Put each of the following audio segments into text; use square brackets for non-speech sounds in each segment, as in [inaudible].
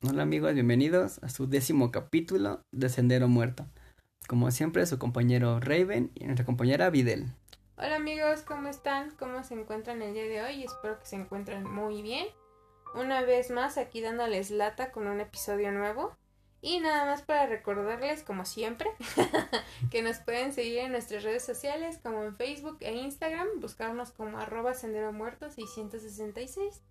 Hola amigos, bienvenidos a su décimo capítulo de Sendero Muerto. Como siempre, su compañero Raven y nuestra compañera Videl. Hola amigos, ¿cómo están? ¿Cómo se encuentran el día de hoy? Espero que se encuentren muy bien. Una vez más aquí dándoles lata con un episodio nuevo. Y nada más para recordarles, como siempre, [laughs] que nos pueden seguir en nuestras redes sociales como en Facebook e Instagram, buscarnos como arroba sendero muerto 666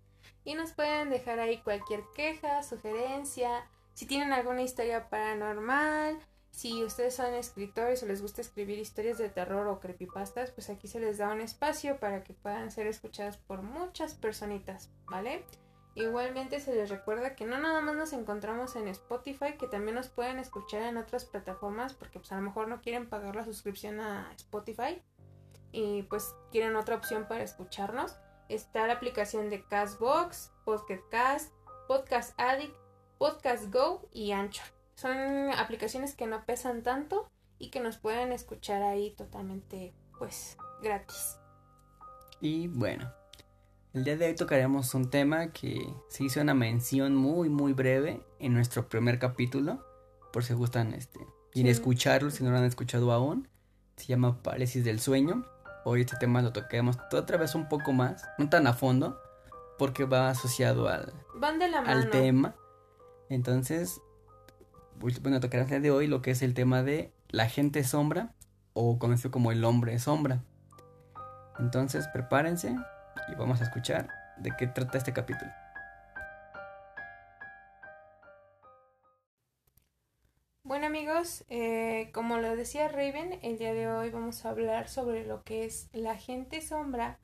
y nos pueden dejar ahí cualquier queja, sugerencia, si tienen alguna historia paranormal, si ustedes son escritores o les gusta escribir historias de terror o creepypastas, pues aquí se les da un espacio para que puedan ser escuchadas por muchas personitas, ¿vale? Igualmente se les recuerda que no nada más nos encontramos en Spotify, que también nos pueden escuchar en otras plataformas porque pues a lo mejor no quieren pagar la suscripción a Spotify y pues quieren otra opción para escucharnos. Está la aplicación de Castbox, Podcast Cast, Podcast Addict, Podcast Go y Anchor. Son aplicaciones que no pesan tanto y que nos pueden escuchar ahí totalmente pues gratis. Y bueno, el día de hoy tocaremos un tema que se hizo una mención muy muy breve en nuestro primer capítulo, por si gustan este ir a escucharlo si no lo han escuchado aún. Se llama Parálisis del sueño. Hoy este tema lo tocaremos otra vez un poco más, no tan a fondo, porque va asociado al, Van de la mano. al tema. Entonces, pues, bueno, tocaremos el día de hoy lo que es el tema de la gente sombra o conocido como el hombre sombra. Entonces, prepárense y vamos a escuchar de qué trata este capítulo. Eh, como lo decía Raven, el día de hoy vamos a hablar sobre lo que es la gente sombra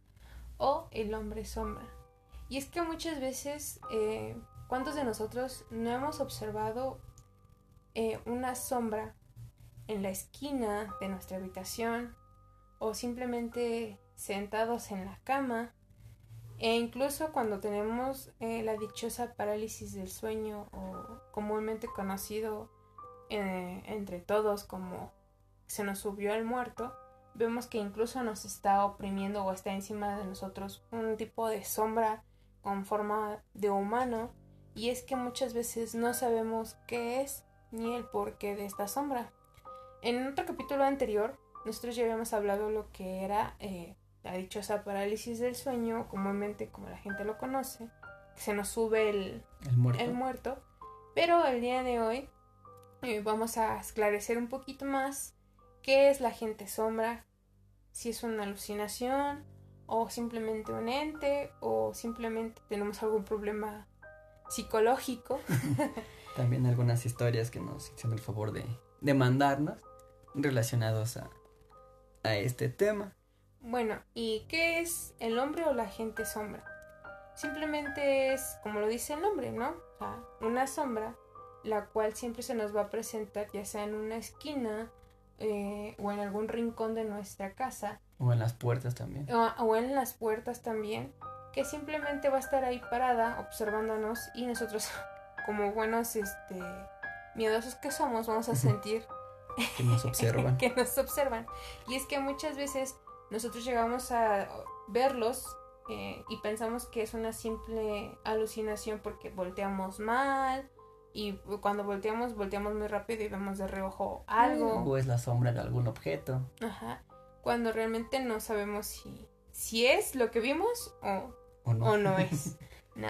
o el hombre sombra. Y es que muchas veces, eh, ¿cuántos de nosotros no hemos observado eh, una sombra en la esquina de nuestra habitación o simplemente sentados en la cama e incluso cuando tenemos la dichosa parálisis del sueño o comúnmente conocido eh, entre todos como se nos subió el muerto, vemos que incluso nos está oprimiendo o está encima de nosotros un tipo de sombra con forma de humano y es que muchas veces no sabemos qué es ni el porqué de esta sombra. En otro capítulo anterior nosotros ya habíamos hablado lo que era eh, la dichosa parálisis del sueño, comúnmente como la gente lo conoce, que se nos sube el, El muerto. el muerto. Pero el día de hoy eh, vamos a esclarecer un poquito más qué es la gente sombra, si es una alucinación o simplemente un ente o simplemente tenemos algún problema psicológico. [laughs] También algunas historias que nos hicieron el favor de, de mandarnos relacionados a, a este tema. Bueno, ¿y qué es el hombre o la gente sombra? Simplemente es, como lo dice el nombre, ¿no? O sea, una sombra, la cual siempre se nos va a presentar ya sea en una esquina eh, o en algún rincón de nuestra casa O en las puertas también. o, o en las puertas también, que simplemente va a estar ahí parada observándonos y nosotros [laughs] como buenos este miedosos que somos vamos a sentir Que nos [laughs] observan. que nos observan. Y es que muchas veces nosotros llegamos a verlos eh, y pensamos que es una simple alucinación porque volteamos mal y cuando volteamos, volteamos muy rápido y vemos de reojo algo. O es la sombra de algún objeto. Ajá. Cuando realmente no sabemos si, si es lo que vimos o, O no. o no [laughs] es. No.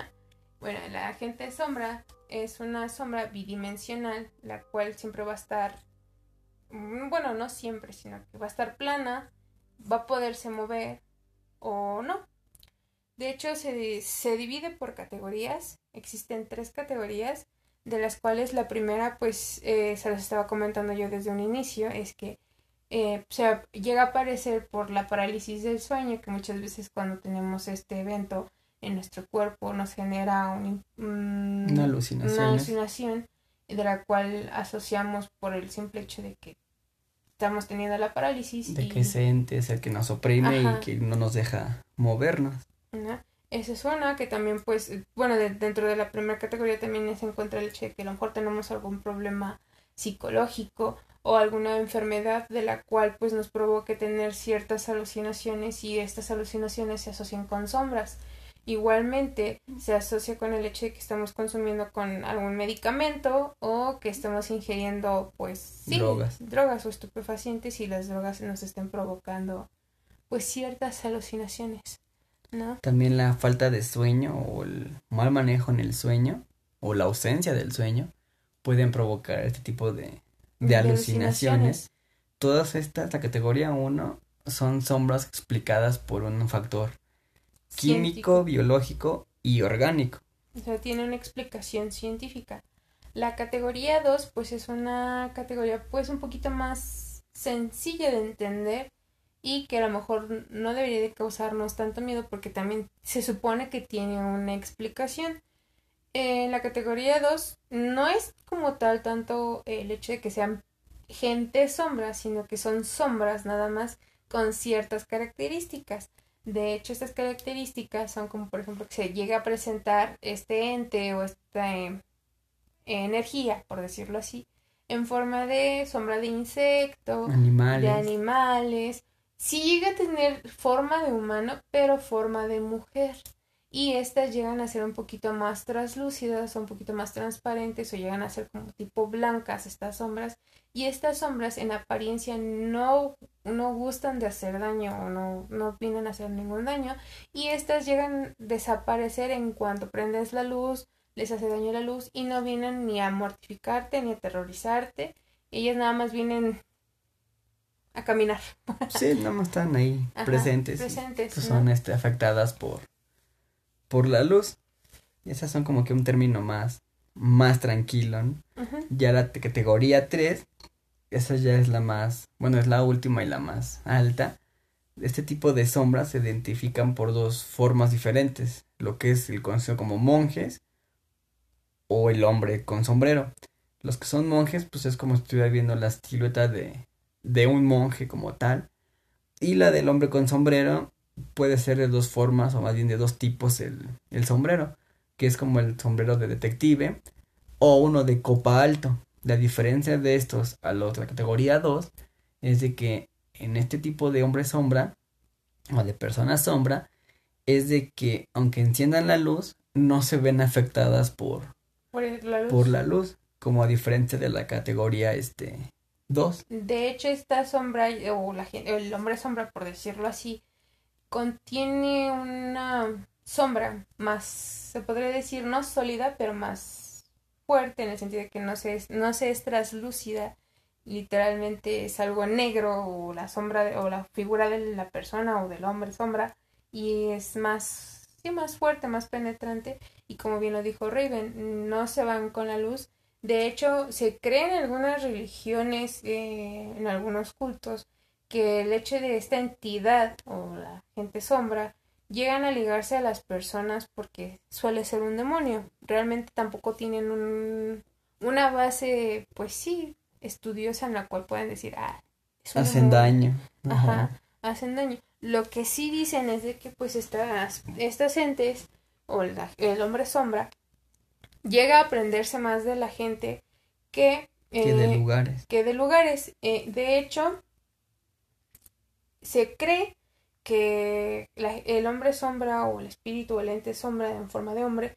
Bueno, la agente sombra es una sombra bidimensional, la cual siempre va a estar, mm, bueno, no siempre, sino que va a estar plana, va a poderse mover o no. De hecho, se, se divide por categorías. Existen tres categorías, de las cuales la primera, pues, eh, se las estaba comentando yo desde un inicio, es que eh, se llega a aparecer por la parálisis del sueño, que muchas veces cuando tenemos este evento en nuestro cuerpo nos genera un, un- Una alucinación. una alucinación de la cual asociamos por el simple hecho de que estamos teniendo la parálisis De y que ese ente es el que nos oprime Ajá. y que no nos deja movernos. ¿no? Esa es una que también pues bueno de- dentro de la primera categoría también se encuentra el hecho de que a lo mejor tenemos algún problema psicológico o alguna enfermedad de la cual pues nos provoque tener ciertas alucinaciones y estas alucinaciones se asocian con sombras Igualmente se asocia con el hecho de que estamos consumiendo con algún medicamento o que estamos ingiriendo pues drogas. drogas o estupefacientes y las drogas nos estén provocando pues ciertas alucinaciones, ¿no? También la falta de sueño o el mal manejo en el sueño o la ausencia del sueño pueden provocar este tipo de, de, alucinaciones. Todas estas, la categoría 1, son sombras explicadas por un factor químico, biológico y orgánico. O sea, tiene una explicación científica. La categoría 2, pues es una categoría pues un poquito más sencilla de entender y que a lo mejor no debería de causarnos tanto miedo porque también se supone que tiene una explicación. En la categoría 2 no es como tal tanto el hecho de que sean gente sombras, sino que son sombras nada más con ciertas características. De hecho, estas características son como, por ejemplo, que se llegue a presentar este ente o esta eh, energía, por decirlo así, en forma de sombra de insecto, de animales. Sí llega a tener forma de humano, pero forma de mujer. Y estas llegan a ser un poquito más translúcidas, un poquito más transparentes o llegan a ser como tipo blancas estas sombras. Y estas sombras en apariencia no, no gustan de hacer daño o no, no vienen a hacer ningún daño. Y estas llegan a desaparecer en cuanto prendes la luz, les hace daño la luz y no vienen ni a mortificarte ni a aterrorizarte, ellas nada más vienen a caminar. Sí, nada más están ahí presentes. presentes pues son este, afectadas por, por la luz. Y esas son como que un término más, más tranquilo. Ya la categoría 3 esa ya es la más, bueno, es la última y la más alta. Este tipo de sombras se identifican por dos formas diferentes, lo que es el conocido como monjes o el hombre con sombrero. Los que son monjes, pues es como si estuviera viendo la silueta de, de un monje como tal. Y la del hombre con sombrero puede ser de dos formas, o más bien de dos tipos el, el sombrero, que es como el sombrero de detective o uno de copa alto. La diferencia de estos a los de la categoría 2 es de que en este tipo de hombre sombra o de persona sombra es de que aunque enciendan la luz no se ven afectadas por, por, la, luz. como a diferencia de la categoría este 2. De hecho esta sombra o la el hombre sombra por decirlo así contiene una sombra más se podría decir no sólida pero más fuerte en el sentido de que no se es, no se es traslúcida, literalmente es algo negro o la sombra o la figura de la persona o del hombre sombra y es más sí, más fuerte, más penetrante y como bien lo dijo Raven, no se van con la luz. De hecho, se cree en algunas religiones, eh, en algunos cultos, que el hecho de esta entidad o la gente sombra llegan a ligarse a las personas porque suele ser un demonio. Realmente tampoco tienen un, una base, pues sí, estudiosa en la cual pueden decir, ah, hacen daño. Ajá. hacen daño. Lo que sí dicen es de que pues estas, estas entes o el hombre sombra llega a aprenderse más de la gente que, que de eh, lugares. Que de lugares. Eh, de hecho, se cree que el hombre sombra o el espíritu o el ente sombra en forma de hombre,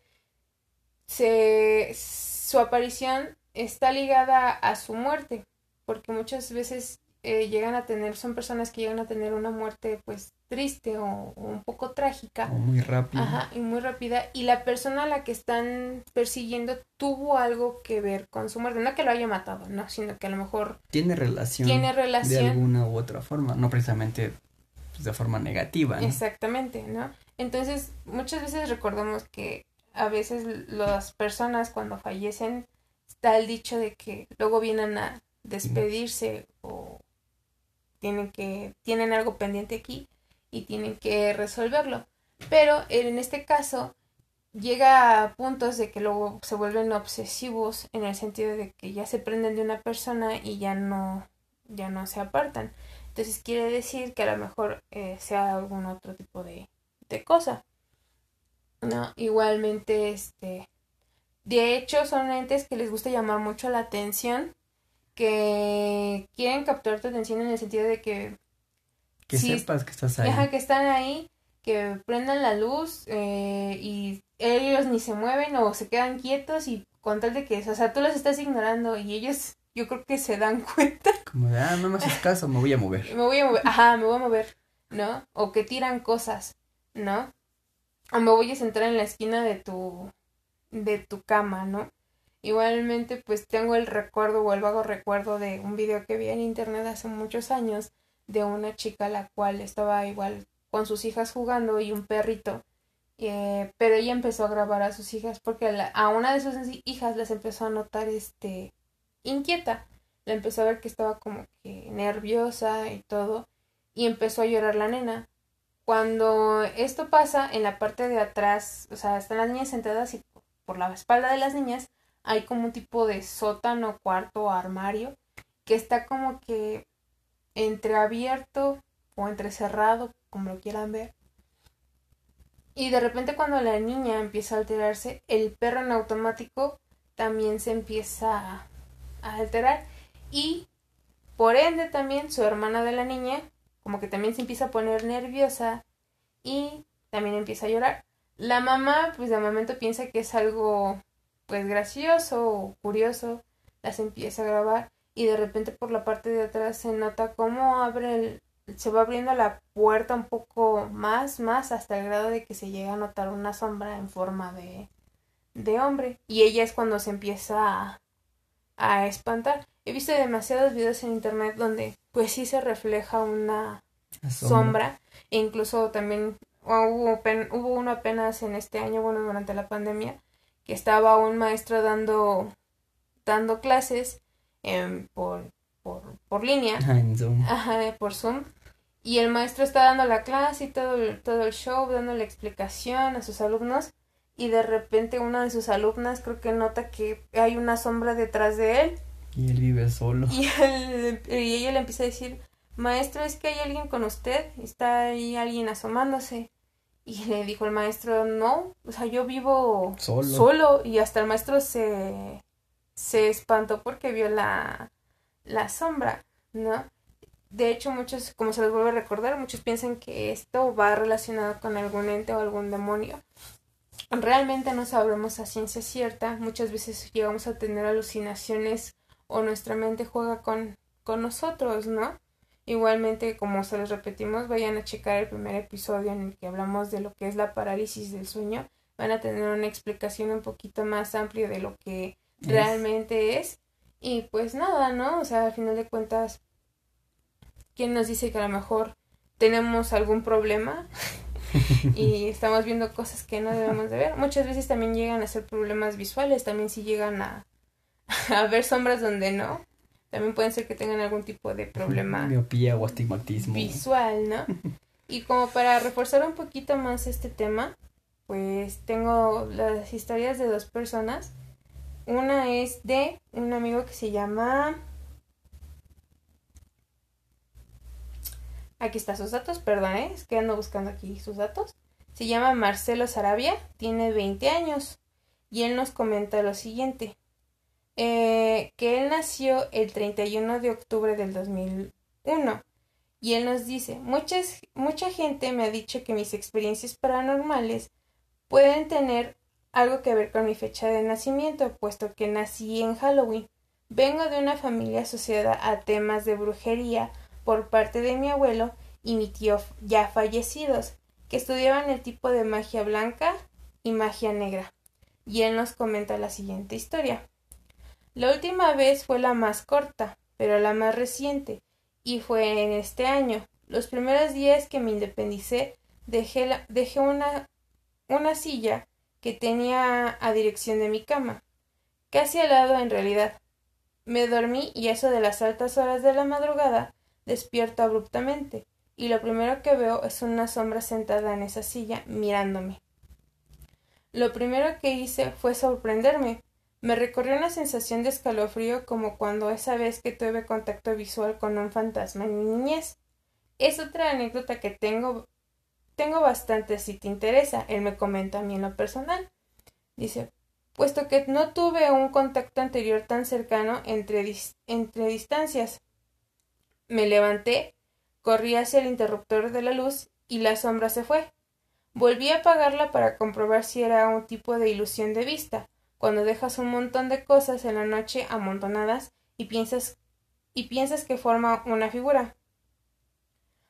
se, su aparición está ligada a su muerte, porque muchas veces eh, llegan a tener, son personas que llegan a tener una muerte pues triste o, un poco trágica. O muy rápida. Ajá, y muy rápida. Y la persona a la que están persiguiendo tuvo algo que ver con su muerte. No que lo haya matado, no, sino que a lo mejor... Tiene relación. Tiene relación. De alguna u otra forma, no precisamente pues, de forma negativa. Exactamente, ¿no? Entonces, muchas veces recordamos que a veces las personas cuando fallecen está el dicho de que luego vienen a despedirse o tienen que tienen algo pendiente aquí y tienen que resolverlo. Pero en este caso llega a puntos de que luego se vuelven obsesivos en el sentido de que ya se prenden de una persona y ya no ya no se apartan. Entonces quiere decir que a lo mejor eh, sea algún otro tipo de, de cosa. ¿No? Igualmente, este. De hecho, son entes que les gusta llamar mucho la atención. Que quieren capturar tu atención en el sentido de que. Que sepas que estás ahí. que están ahí. que prendan la luz eh, y ellos ni se mueven o se quedan quietos y con tal de que, o sea, tú los estás ignorando y ellos yo creo que se dan [laughs] cuenta. Como de, ah, no me haces caso, me voy a mover. [laughs] me voy a mover, ajá, me voy a mover, ¿no? O que tiran cosas, ¿no? O me voy a sentar en la esquina de tu, de tu cama, ¿no? Igualmente, pues tengo el recuerdo o el vago recuerdo de un video que vi en internet hace muchos años de una chica la cual estaba igual con sus hijas jugando y un perrito. Eh, pero ella empezó a grabar a sus hijas porque a una de sus hijas las empezó a notar este inquieta. La empezó a ver que estaba como que nerviosa y todo. Y empezó a llorar la nena. Cuando esto pasa, en la parte de atrás, o sea, están las niñas sentadas y por la espalda de las niñas hay como un tipo de sótano, cuarto, armario, que está como que entreabierto o entrecerrado, como lo quieran ver. Y de repente cuando la niña empieza a alterarse, el perro en automático también se empieza a alterar y por ende también su hermana de la niña como que también se empieza a poner nerviosa y también empieza a llorar. La mamá pues de momento piensa que es algo pues gracioso o curioso, las empieza a grabar y de repente por la parte de atrás se nota cómo abre el, se va abriendo la puerta un poco más, más hasta el grado de que se llega a notar una sombra en forma de, de hombre y ella es cuando se empieza a, a espantar. He visto demasiados videos en internet donde pues sí se refleja una sombra. E incluso también hubo, hubo uno apenas en este año, bueno, durante la pandemia, que estaba un maestro dando, dando clases em, por, por, por, línea. [laughs] Ajá, por Zoom. Y el maestro está dando la clase y todo, todo el show, dando la explicación a sus alumnos. Y de repente una de sus alumnas creo que nota que hay una sombra detrás de él. Y él vive solo. [laughs] Y, y ella le empieza a decir, maestro, es que hay alguien con usted, está ahí alguien asomándose. Y le dijo el maestro, no, o sea, yo vivo solo. Y hasta el maestro se, se espantó porque vio la, la sombra, ¿no? De hecho, muchos, como se les vuelve a recordar, muchos piensan que esto va relacionado con algún ente o algún demonio. Realmente no sabremos a ciencia cierta. Muchas veces llegamos a tener alucinaciones o nuestra mente juega con, con nosotros, ¿no? Igualmente, como se los repetimos, vayan a checar el primer episodio en el que hablamos de lo que es la parálisis del sueño. Van a tener una explicación un poquito más amplia de lo que realmente es. Y pues nada, ¿no? O sea, al final de cuentas, ¿quién nos dice que a lo mejor tenemos algún problema [laughs] y estamos viendo cosas que no debemos de ver? Muchas veces también llegan a ser problemas visuales, también si llegan a, [laughs] a ver sombras donde no también pueden ser que tengan algún tipo de problema. [laughs] Miopía o astigmatismo. Visual, ¿no? y como para reforzar un poquito más este tema, pues tengo las historias de dos personas. Una es de un amigo que se llama... Aquí está sus datos, perdón, ¿eh? es que ando buscando aquí sus datos. Se llama Marcelo Sarabia, tiene 20 años y él nos comenta lo siguiente. Eh, que él nació el 31 de octubre del 2001 y él nos dice, Muchas, mucha gente me ha dicho que mis experiencias paranormales pueden tener algo que ver con mi fecha de nacimiento, puesto que nací en Halloween. Vengo de una familia asociada a temas de brujería por parte de mi abuelo y mi tío ya fallecidos, que estudiaban el tipo de magia blanca y magia negra. Y él nos comenta la siguiente historia. La última vez fue la más corta, pero la más reciente, y fue en este año. Los primeros días que me independicé, dejé, una silla que tenía a dirección de mi cama, casi al lado en realidad. Me dormí y eso de las altas horas de la madrugada despierto abruptamente, y lo primero que veo es una sombra sentada en esa silla mirándome. Lo primero que hice fue sorprenderme, me recorrió una sensación de escalofrío como cuando esa vez que tuve contacto visual con un fantasma en mi niñez. Es otra anécdota que tengo tengo bastante si te interesa. Él me comenta a mí en lo personal. Dice, puesto que no tuve un contacto anterior tan cercano entre, entre distancias. Me levanté, corrí hacia el interruptor de la luz y la sombra se fue. Volví a apagarla para comprobar si era un tipo de ilusión de vista, cuando dejas un montón de cosas en la noche amontonadas y piensas y piensas que forma una figura.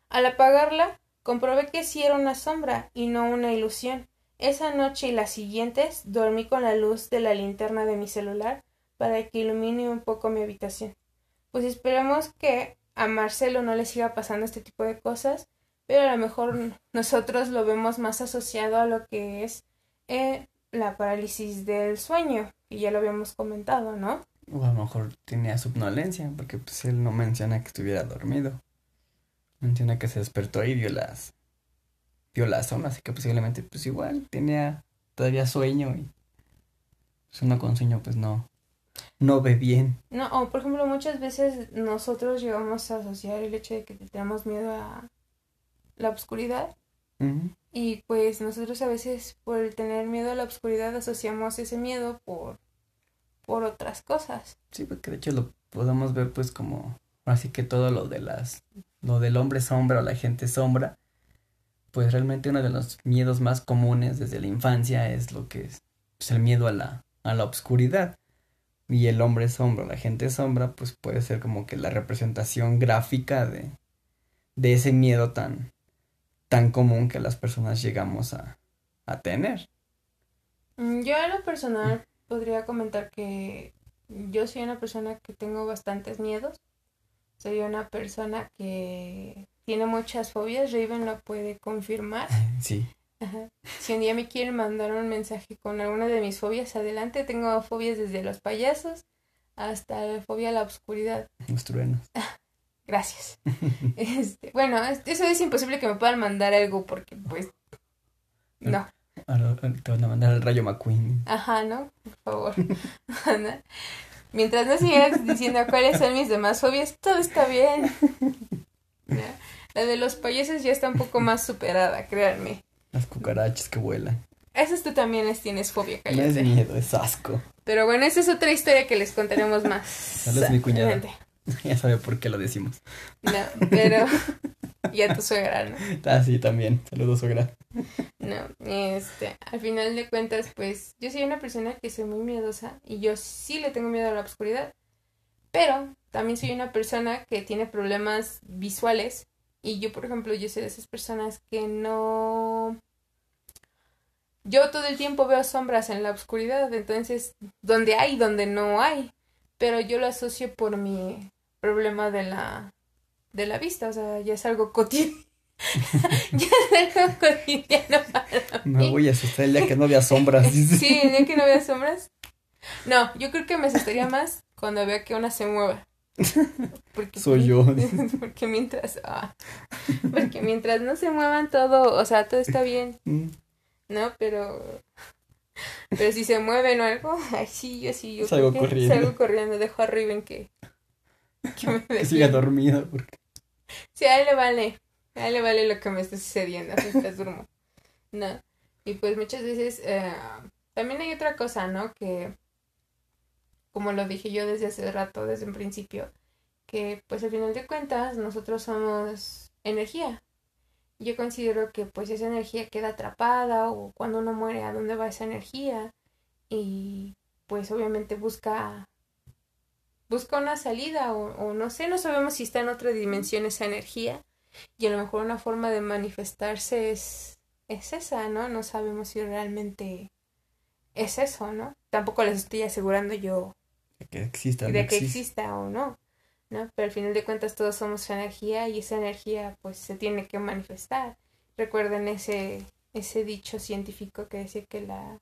Al apagarla, comprobé que sí era una sombra y no una ilusión. Esa noche y las siguientes dormí con la luz de la linterna de mi celular para que ilumine un poco mi habitación. Pues esperemos que a Marcelo no le siga pasando este tipo de cosas, pero a lo mejor nosotros lo vemos más asociado a lo que es eh, la parálisis del sueño, y ya lo habíamos comentado, ¿no? O a lo mejor tenía somnolencia, porque pues él no menciona que estuviera dormido. Menciona que se despertó y vio las vio las sombras, así que posiblemente pues igual tenía todavía sueño y pues uno con sueño pues no no ve bien. No, o por ejemplo, muchas veces nosotros llegamos a asociar el hecho de que tenemos miedo a la oscuridad. Y pues nosotros a veces por el tener miedo a la oscuridad asociamos ese miedo por por otras cosas. Sí, porque de hecho lo podemos ver pues como así que todo lo de las lo del hombre sombra o la gente sombra, pues realmente uno de los miedos más comunes desde la infancia es lo que es pues, el miedo a la a la oscuridad. Y el hombre sombra, o la gente sombra, pues puede ser como que la representación gráfica de, de ese miedo tan, tan común que las personas llegamos a, a tener. Mm, yo en lo personal podría comentar que yo soy una persona que tengo bastantes miedos. Soy una persona que tiene muchas fobias. Raven lo puede confirmar. [laughs] Sí. Si un día me quieren mandar un mensaje con alguna de mis fobias, adelante. Tengo fobias desde los payasos hasta la fobia a la oscuridad. Los truenos. [laughs] Gracias. [laughs] este, bueno, eso es imposible que me puedan mandar algo porque, pues, no. Te van a mandar el rayo McQueen. Ajá, ¿no? Por favor. Mientras no sigas [laughs] diciendo cuáles son mis demás fobias, todo está bien. [laughs] La de los payasos ya está un poco más superada, créanme. Las cucarachas que vuelan. Esas tú también les tienes fobia, No es miedo, es asco. Pero bueno, esa es otra historia que les contaremos más. Saludos mi cuñada. [laughs] ya sabe por qué lo decimos. No, pero... y a tu suegra, ¿no? [laughs] Ah, sí, también. Saludos, suegra. No, este, al final de cuentas, pues, yo soy una persona que soy muy miedosa y yo sí le tengo miedo a la oscuridad. Pero también soy una persona que tiene problemas visuales y yo, por ejemplo, yo soy de esas personas que no... Yo todo el tiempo veo sombras en la oscuridad, entonces, donde hay, donde no hay, pero yo lo asocio por mi problema de la de la vista, o sea, ya es algo cotidiano. [laughs] ya es algo cotidiano para mí. Me voy a asustar el día que no vea sombras. [laughs] sí, el día que no vea sombras. No, yo creo que me asustaría más cuando vea que una se mueva. Porque, Soy yo. [laughs] Porque mientras, ah, porque mientras no se muevan todo, o sea, todo está bien. Mm. ¿No? Pero, pero si se mueven o algo, ay, sí, yo sí, yo salgo corriendo. Salgo corriendo, dejo a Riven que, [laughs] que me Que siga dormido. Porque... Sí, a él le vale, a él le vale lo que me está sucediendo, [laughs] mientras durmo. No. Y pues muchas veces, eh, también hay otra cosa, ¿no? Que como lo dije yo desde hace rato, desde un principio, que pues al final de cuentas nosotros somos energía. Yo considero que pues esa energía queda atrapada o cuando uno muere, ¿a dónde va esa energía? Y pues obviamente busca busca una salida o, o no sé, no sabemos si está en otra dimensión esa energía y a lo mejor una forma de manifestarse es, es esa, ¿no? No sabemos si realmente es eso, ¿no? Tampoco les estoy asegurando yo de que exista, de que exista o no, ¿no? Pero al final de cuentas todos somos energía y esa energía pues se tiene que manifestar. Recuerden ese, ese dicho científico que decía que la,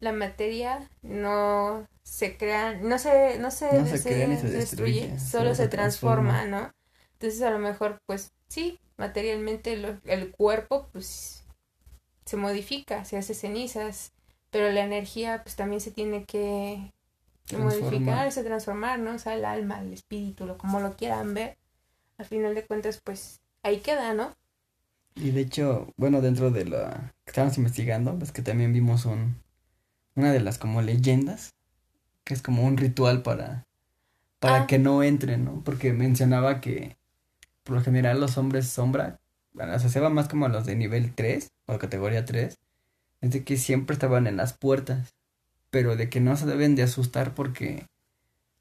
la materia no se crea, no se, no se, destruye, solo, se, transforma, ¿no? Entonces a lo mejor pues sí, materialmente el cuerpo pues se modifica, se hace cenizas, pero la energía pues también se tiene que modificarse, transformar, ¿no? O sea, el alma, el espíritu, lo, como lo quieran ver. Al final de cuentas, pues ahí queda, ¿no? Y de hecho, bueno, dentro de la que estábamos investigando, pues que también vimos un, una de las como leyendas, que es como un ritual para, para ah. que no entren, ¿no? Porque mencionaba que por lo general los hombres sombra bueno, o sea, se va más como a los de nivel 3 o categoría 3, es de que siempre estaban en las puertas, pero de que no se deben de asustar porque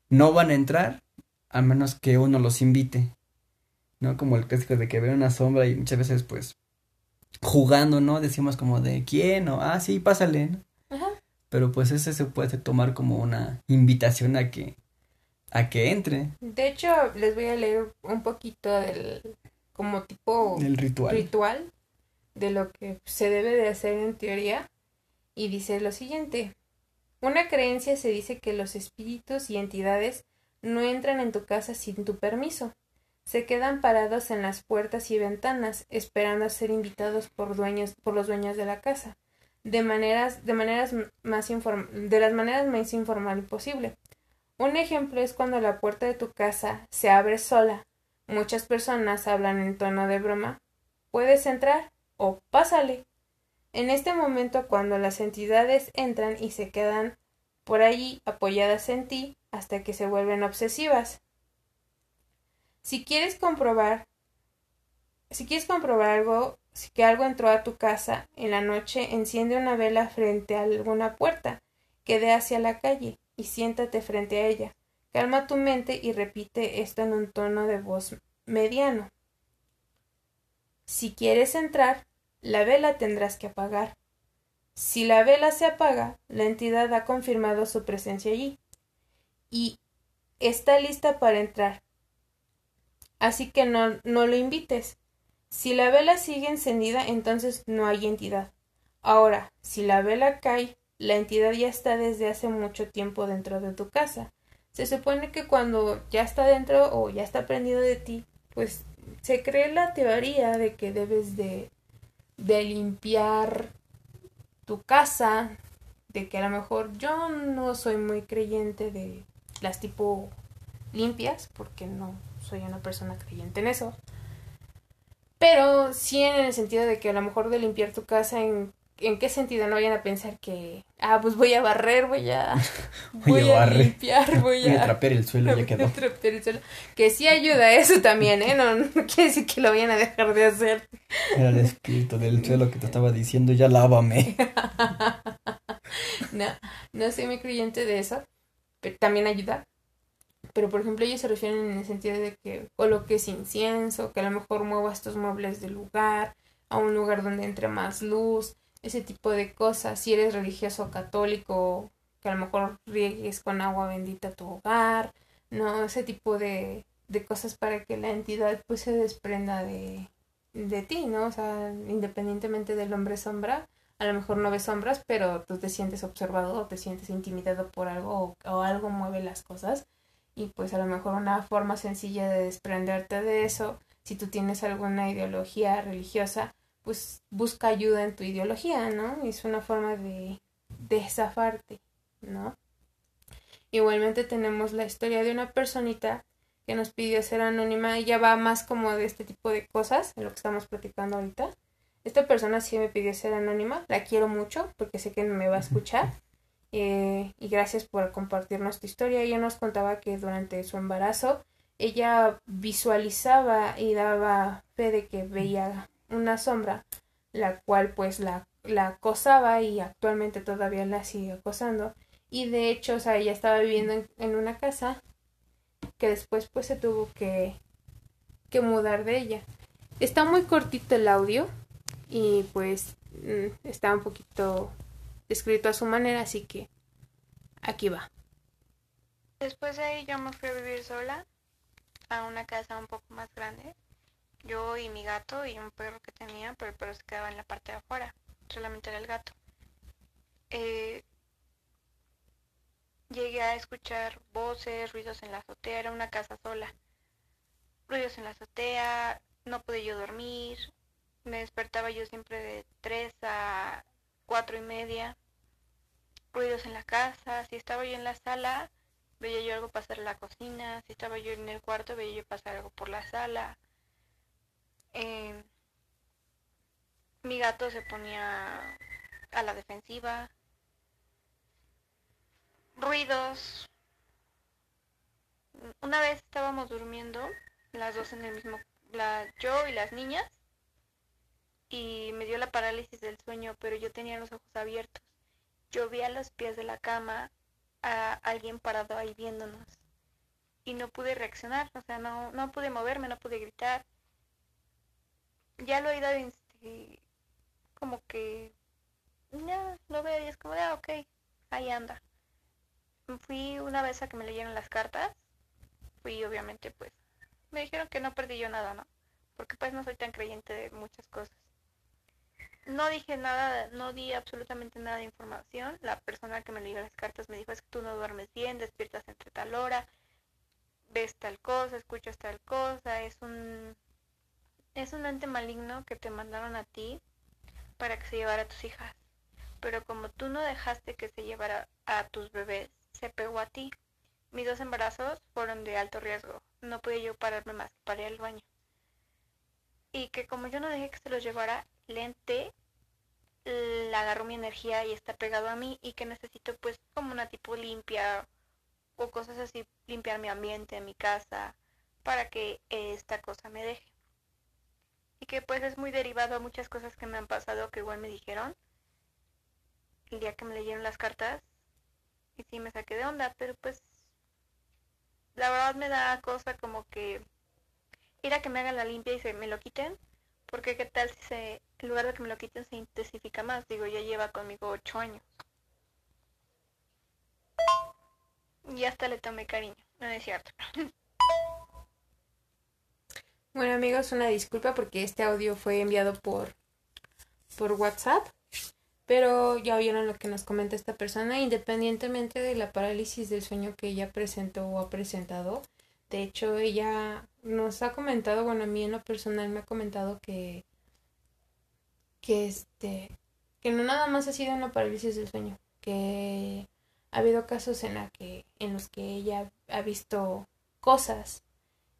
no van a entrar a menos que uno los invite, ¿no? Como el clásico de que ven una sombra y muchas veces pues jugando, ¿no? Decimos como de quién o, ah, sí, pásale, ¿no? Pero pues ese se puede tomar como una invitación a que a que entre De hecho, les voy a leer un poquito del como tipo el ritual. ritual de lo que se debe de hacer en teoría y dice lo siguiente. Una creencia se dice que los espíritus y entidades no entran en tu casa sin tu permiso. Se quedan parados en las puertas y ventanas, esperando a ser invitados por dueños, por los dueños de la casa, de maneras, de maneras más de las maneras más informal posible. Un ejemplo es cuando la puerta de tu casa se abre sola. Muchas personas hablan en tono de broma. Puedes entrar o pásale. En este momento, cuando las entidades entran y se quedan por allí apoyadas en ti hasta que se vuelven obsesivas. Si quieres comprobar, si quieres comprobar algo, si que algo entró a tu casa en la noche, enciende una vela frente a alguna puerta que dé hacia la calle y siéntate frente a ella. Calma tu mente y repite esto en un tono de voz mediano. Si quieres entrar, la vela tendrás que apagar. Si la vela se apaga, la entidad ha confirmado su presencia allí y está lista para entrar. Así que no, no lo invites. Si la vela sigue encendida, entonces no hay entidad. Ahora, si la vela cae, la entidad ya está desde hace mucho tiempo dentro de tu casa. Se supone que cuando ya está dentro o ya está prendido de ti, pues se cree la teoría de que debes de, de limpiar tu casa, de que a lo mejor yo no soy muy creyente de las tipo limpias, porque no soy una persona creyente en eso. Pero sí en el sentido de que a lo mejor de limpiar tu casa en ¿En qué sentido? No vayan a pensar que, ah, pues voy a barrer, voy a, [laughs] Voy a voy a, barrer. limpiar, [laughs] voy Voy a a, trapear el suelo, ya quedó. [laughs] el suelo. Que sí ayuda eso también, ¿eh? No, no quiere decir que lo vayan a dejar de hacer. Era el espíritu del suelo que te estaba diciendo, ya lávame. No, no soy muy creyente de eso, pero también ayuda. Pero, por ejemplo, ellos se refieren en el sentido de que coloques incienso, que a lo mejor muevas tus muebles del lugar, a un lugar donde entre más luz, ese tipo de cosas. Si eres religioso católico, que a lo mejor riegues con agua bendita tu hogar, no, ese tipo de, de cosas para que la entidad pues se desprenda de, de ti, ¿no? O sea, independientemente del hombre sombra, a lo mejor no ves sombras, pero tú te sientes observado o te sientes intimidado por algo o, o algo mueve las cosas. Y pues a lo mejor una forma sencilla de desprenderte de eso, si tú tienes alguna ideología religiosa, pues busca ayuda en tu ideología, ¿no? Es una forma de, de zafarte, ¿no? Igualmente tenemos la historia de una personita que nos pidió ser anónima. Ella va más como de este tipo de cosas, en lo que estamos platicando ahorita. Esta persona sí me pidió ser anónima. La quiero mucho porque sé que me va a escuchar. Eh, y gracias por compartirnos tu historia. Ella nos contaba que durante su embarazo ella visualizaba y daba fe de que veía una sombra, la cual pues la, la acosaba y actualmente todavía la sigue acosando. Y de hecho, o sea, ella estaba viviendo en, en una casa que después pues se tuvo que, que mudar de ella. Está muy cortito el audio y pues mm, está un poquito escrito a su manera, así que aquí va. Después de ahí yo me fui a vivir sola a una casa un poco más grande. Yo y mi gato y un perro que tenía, pero el perro se quedaba en la parte de afuera. Solamente era el gato. Eh, llegué a escuchar voces, ruidos en la azotea. Era una casa sola. Ruidos en la azotea. No pude yo dormir. Me despertaba yo siempre de 3 a cuatro y media. Ruidos en la casa. Si estaba yo en la sala, veía yo algo pasar en la cocina, si estaba yo en el cuarto veía yo pasar algo por la sala. Eh, mi gato se ponía a la defensiva. Ruidos. Una vez estábamos durmiendo, las dos en el mismo, la, yo y las niñas, y me dio la parálisis del sueño, pero yo tenía los ojos abiertos. Yo vi a los pies de la cama a alguien parado ahí viéndonos y no pude reaccionar, o sea, no, no pude moverme, no pude gritar. Ya lo he ido como que ya lo veo y es como ah, ok, ahí anda. Fui una vez a que me leyeron las cartas, fui obviamente pues, me dijeron que no perdí yo nada, ¿no? Porque pues no soy tan creyente de muchas cosas. No dije nada, no di absolutamente nada de información. La persona que me leyó las cartas me dijo es que tú no duermes bien, despiertas entre tal hora, ves tal cosa, escuchas tal cosa, es un es un ente maligno que te mandaron a ti para que se llevara a tus hijas. Pero como tú no dejaste que se llevara a tus bebés, se pegó a ti. Mis dos embarazos fueron de alto riesgo. No pude yo pararme más que para ir al baño. Y que como yo no dejé que se los llevara, el ente le agarró mi energía y está pegado a mí y que necesito pues como una tipo limpia o cosas así, limpiar mi ambiente, mi casa, para que esta cosa me deje. Y que pues es muy derivado a muchas cosas que me han pasado que igual me dijeron el día que me leyeron las cartas. Y sí me saqué de onda, pero pues la verdad me da cosa como que ir a que me hagan la limpia y se me lo quiten. Porque qué tal si se, en lugar de que me lo quiten se intensifica más. Digo, ya lleva conmigo ocho años. Y hasta le tomé cariño, no es cierto. [laughs] Bueno amigos, una disculpa porque este audio fue enviado por, por WhatsApp. Pero ya vieron lo que nos comenta esta persona, independientemente de la parálisis del sueño que ella presentó o ha presentado. De hecho, ella nos ha comentado, bueno, a mí en lo personal me ha comentado que, que este, que no nada más ha sido una parálisis del sueño, que ha habido casos en, la que, en los que ella ha visto cosas.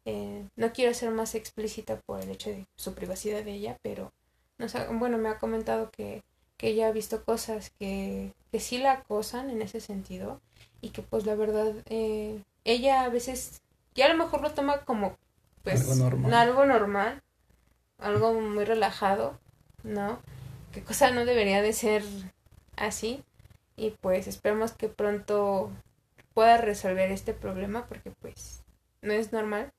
Eh, no quiero ser más explícita por el hecho de su privacidad de ella, pero bueno, me ha comentado que, que ella ha visto cosas que, que sí la acosan en ese sentido y que pues la verdad eh, ella a veces ya a lo mejor lo toma como pues algo normal. algo normal, algo muy relajado, ¿no? Que cosa no debería de ser así, y pues esperemos que pronto pueda resolver este problema porque pues no es normal.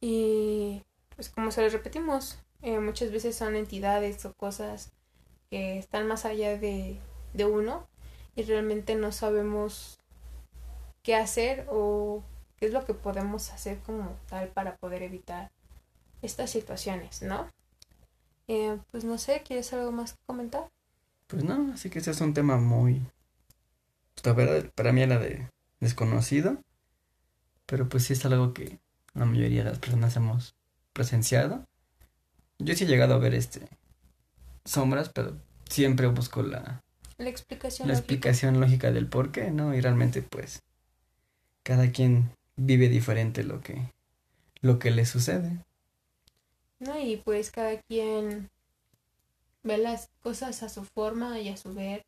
Y pues como se lo repetimos, eh, muchas veces son entidades o cosas que están más allá de, de uno y realmente no sabemos qué hacer o qué es lo que podemos hacer como tal para poder evitar estas situaciones, ¿no? Eh, pues no sé, ¿quieres algo más que comentar? Pues no, así que ese es un tema muy... La verdad, para mí era de desconocido, pero pues sí es algo que la mayoría de las personas hemos presenciado. Yo sí he llegado a ver este sombras, pero siempre busco la, la explicación la lógica. explicación lógica del por qué, ¿no? Y realmente pues cada quien vive diferente lo que lo que le sucede. No, y pues cada quien ve las cosas a su forma y a su ver.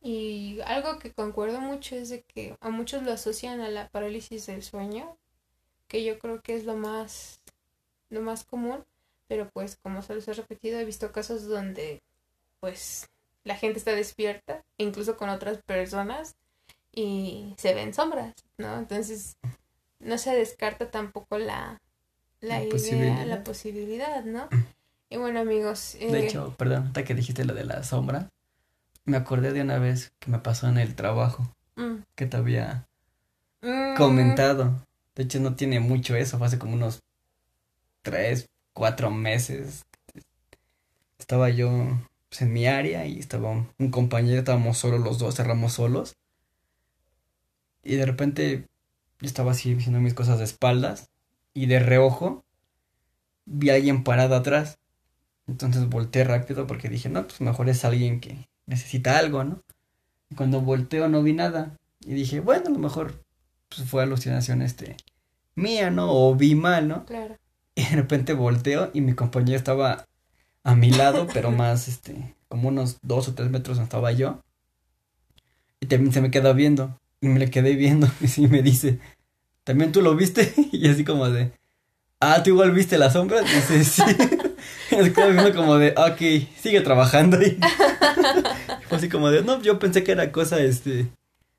Y algo que concuerdo mucho es de que a muchos lo asocian a la parálisis del sueño, que yo creo que es lo más, lo más común, pero pues como se los he repetido, he visto casos donde pues la gente está despierta, incluso con otras personas, y se ven sombras, ¿no? Entonces no se descarta tampoco la, la, la idea, posibilidad. la posibilidad, ¿no? Y bueno, amigos. De eh, hecho, perdón, hasta que dijiste lo de la sombra, me acordé de una vez que me pasó en el trabajo. Mm. Que te había mm. comentado. De hecho, no tiene mucho eso, fue hace como unos tres, cuatro meses. Estaba yo pues, en mi área y estaba un compañero, estábamos solos los dos, cerramos solos. Y de repente yo estaba así haciendo mis cosas de espaldas y de reojo vi a alguien parado atrás. Entonces volteé rápido porque dije, no, pues mejor es alguien que necesita algo, ¿no? Y cuando volteo no vi nada. Y dije, bueno, a lo mejor pues, fue alucinación este mía, ¿no? O vi mal, ¿no? Claro. [laughs] Y de repente volteo y mi compañero estaba a mi lado, [laughs] pero más, este, como unos dos o tres metros estaba yo. Y también se me queda viendo. Y me le quedé viendo. [laughs] Y me dice, ¿también tú lo viste? [laughs] Y así como de, ah, ¿tú igual viste la sombra? Dice, sí. [laughs] Estaba viendo como de, ok, sigue trabajando. Y fue así como de, no, yo pensé que era cosa, este,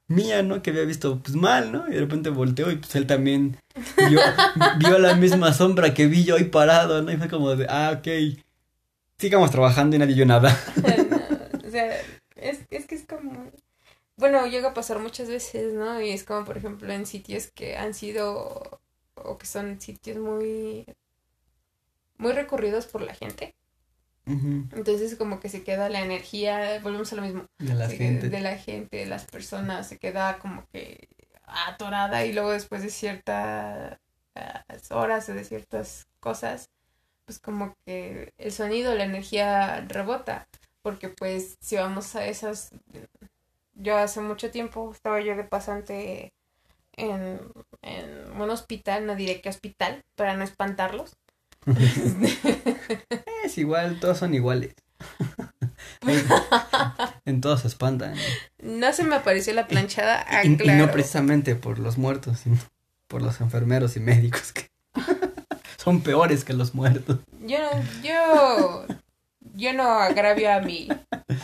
mía, ¿no? Que había visto, pues, mal, ¿no? Y de repente volteó y pues él también vio, vio la misma sombra que vi yo ahí parado, ¿no? Y fue como de, ah, ok, sigamos trabajando y nadie vio nada. o sea, es, es que es como... Bueno, llega a pasar muchas veces, ¿no? Y es como, por ejemplo, en sitios que han sido o que son sitios muy muy recurridos por la gente. Entonces como que se queda la energía, volvemos a lo mismo. De la gente. De la gente, de las personas, se queda como que atorada y luego después de ciertas horas o de ciertas cosas, pues como que el sonido, la energía rebota. Porque pues si vamos a esas... Yo hace mucho tiempo estaba yo de pasante en, en un hospital, no diré qué hospital, para no espantarlos [laughs] es igual, todos son iguales. [laughs] en todos se espantan. No se me apareció la planchada. y, no precisamente por los muertos, sino por los enfermeros y médicos que [laughs] son peores que los muertos. Yo no, yo, yo no agravio a mi,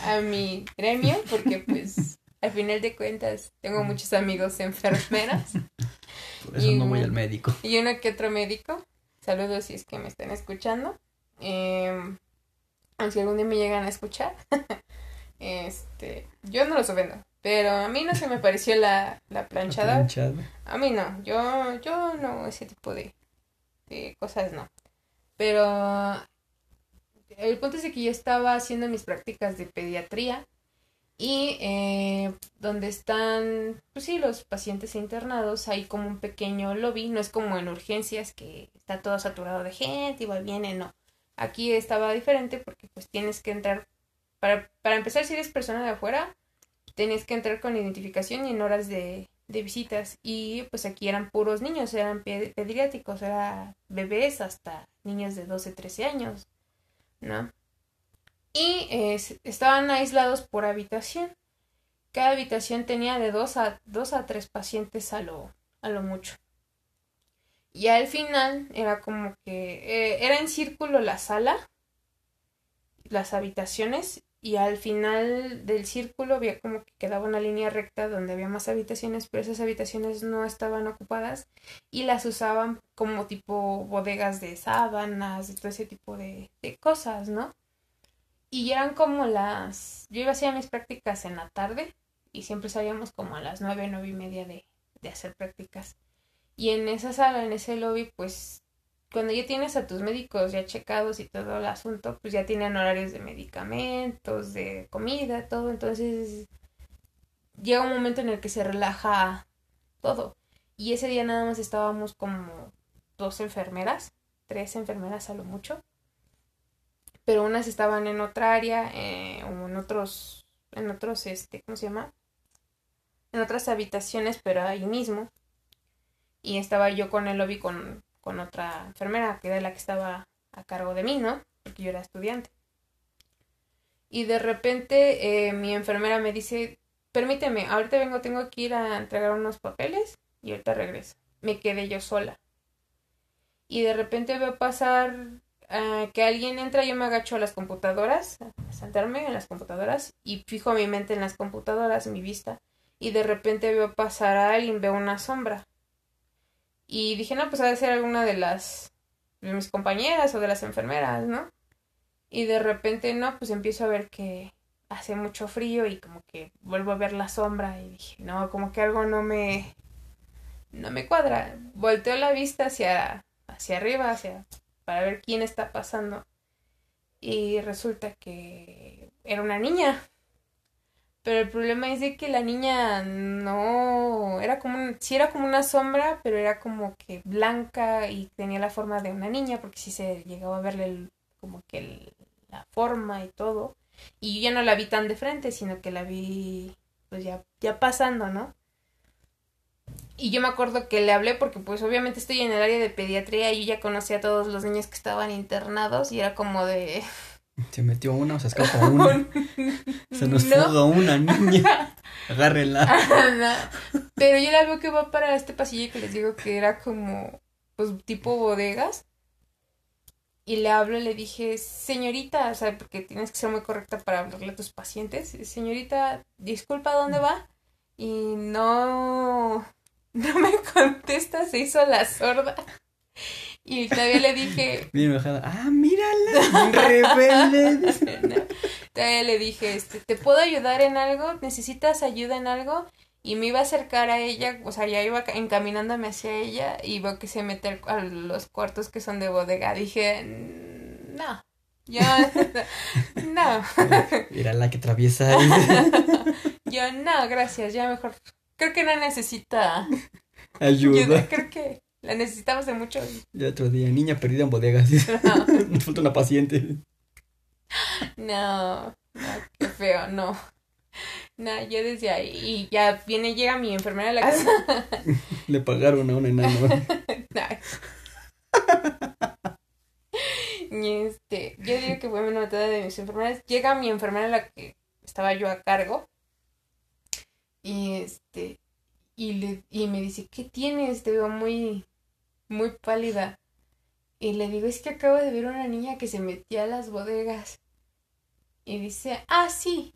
a mi gremio porque pues [laughs] al final de cuentas tengo muchos amigos enfermeras. [laughs] Por eso no voy al médico. Y uno que otro médico. Saludos si es que me están escuchando. Eh, si algún día me llegan a escuchar. [laughs] este, yo no los ofendo. Pero a mí no se me pareció la, la planchada. A mí no. Yo, yo no, ese tipo de, de cosas no. Pero el punto es que yo estaba haciendo mis prácticas de pediatría y eh, donde están, pues sí, los pacientes internados, hay como un pequeño lobby, no es como en urgencias que está todo saturado de gente y va viene, no. Aquí estaba diferente porque pues tienes que entrar, para, para empezar si eres persona de afuera, tienes que entrar con identificación y en horas de, de visitas y pues aquí eran puros niños, eran pediátricos, eran bebés hasta niños de 12, 13 años, ¿no? Y estaban aislados por habitación. Cada habitación tenía de dos a, dos a tres pacientes a lo, a lo mucho. Y al final era como que eh, era en círculo la sala, las habitaciones, y al final del círculo había como que quedaba una línea recta donde había más habitaciones, pero esas habitaciones no estaban ocupadas y las usaban como tipo bodegas de sábanas todo ese tipo de cosas, ¿no? Y eran como las... Yo iba a hacer mis prácticas en la tarde y siempre salíamos como a las nueve, nueve y media de, de hacer prácticas. Y en esa sala, en ese lobby, pues cuando ya tienes a tus médicos ya checados y todo el asunto, pues ya tienen horarios de medicamentos, de comida, todo. Entonces llega un momento en el que se relaja todo. Y ese día nada más estábamos como dos enfermeras, tres enfermeras a lo mucho pero unas estaban en otra área eh, o en otros, en otros, este, ¿cómo se llama? En otras habitaciones, pero ahí mismo. Y estaba yo con el lobby con, con otra enfermera, que era la que estaba a cargo de mí, ¿no? Porque yo era estudiante. Y de repente eh, mi enfermera me dice, permíteme, ahorita vengo, tengo que ir a entregar unos papeles y ahorita regreso. Me quedé yo sola. Y de repente veo pasar Ah, que alguien entra, yo me agacho a las computadoras, a sentarme en las computadoras y fijo mi mente en las computadoras, mi vista, y de repente veo pasar a alguien, veo una sombra. Y dije, no, pues ha de ser alguna de las de mis compañeras o de las enfermeras, ¿no? Y de repente, no, pues empiezo a ver que hace mucho frío y como que vuelvo a ver la sombra y dije, no, como que algo no me no me cuadra. Volteo la vista hacia hacia arriba, hacia para ver quién está pasando. Y resulta que era una niña. Pero el problema es de que la niña no era como un, sí era como una sombra, pero era como que blanca y tenía la forma de una niña, porque sí se llegaba a verle como que la forma y todo. Y yo ya no la vi tan de frente, sino que la vi pues ya, ya pasando, ¿no? Y yo me acuerdo que le hablé porque pues obviamente estoy en el área de pediatría y yo ya conocía a todos los niños que estaban internados y era como de... [laughs] Se metió una o se escapó [laughs] una. se nos fugó una niña. [laughs] Agárrenla. Pero yo la veo que va para este pasillo que les digo que era como, pues, tipo bodegas. y le hablo y le dije, señorita, o sea, porque tienes que ser muy correcta para hablarle a tus pacientes. Señorita, disculpa, ¿dónde va? Y no, [laughs] no me contesta, se hizo la sorda. Y todavía le dije. Bien enojada. Ah, mírala. Rebelde. [laughs] Todavía le dije, este, ¿te puedo ayudar en algo? ¿Necesitas ayuda en algo? Y me iba a acercar a ella, o sea, ya iba encaminándome hacia ella y veo que se mete a los cuartos que son de bodega. Dije, no, yo, [laughs] no. Era la que atraviesa. yo, no, gracias, ya mejor. Creo que no necesita [laughs] ayuda. Creo que la necesitamos de mucho. Y otro día, niña perdida en bodegas. [laughs] Nos falta una paciente. No, no, qué feo, no. No, yo desde ahí. Y ya viene, llega mi enfermera a la casa. [laughs] Le pagaron a un enano. y este, yo digo que fue una de mis enfermeras. Llega mi enfermera la que estaba yo a cargo. Y este, y, le, y me dice, ¿qué tienes? Te veo muy, muy pálida. Y le digo, es que acabo de ver una niña que se metía a las bodegas. Y dice, ah, sí,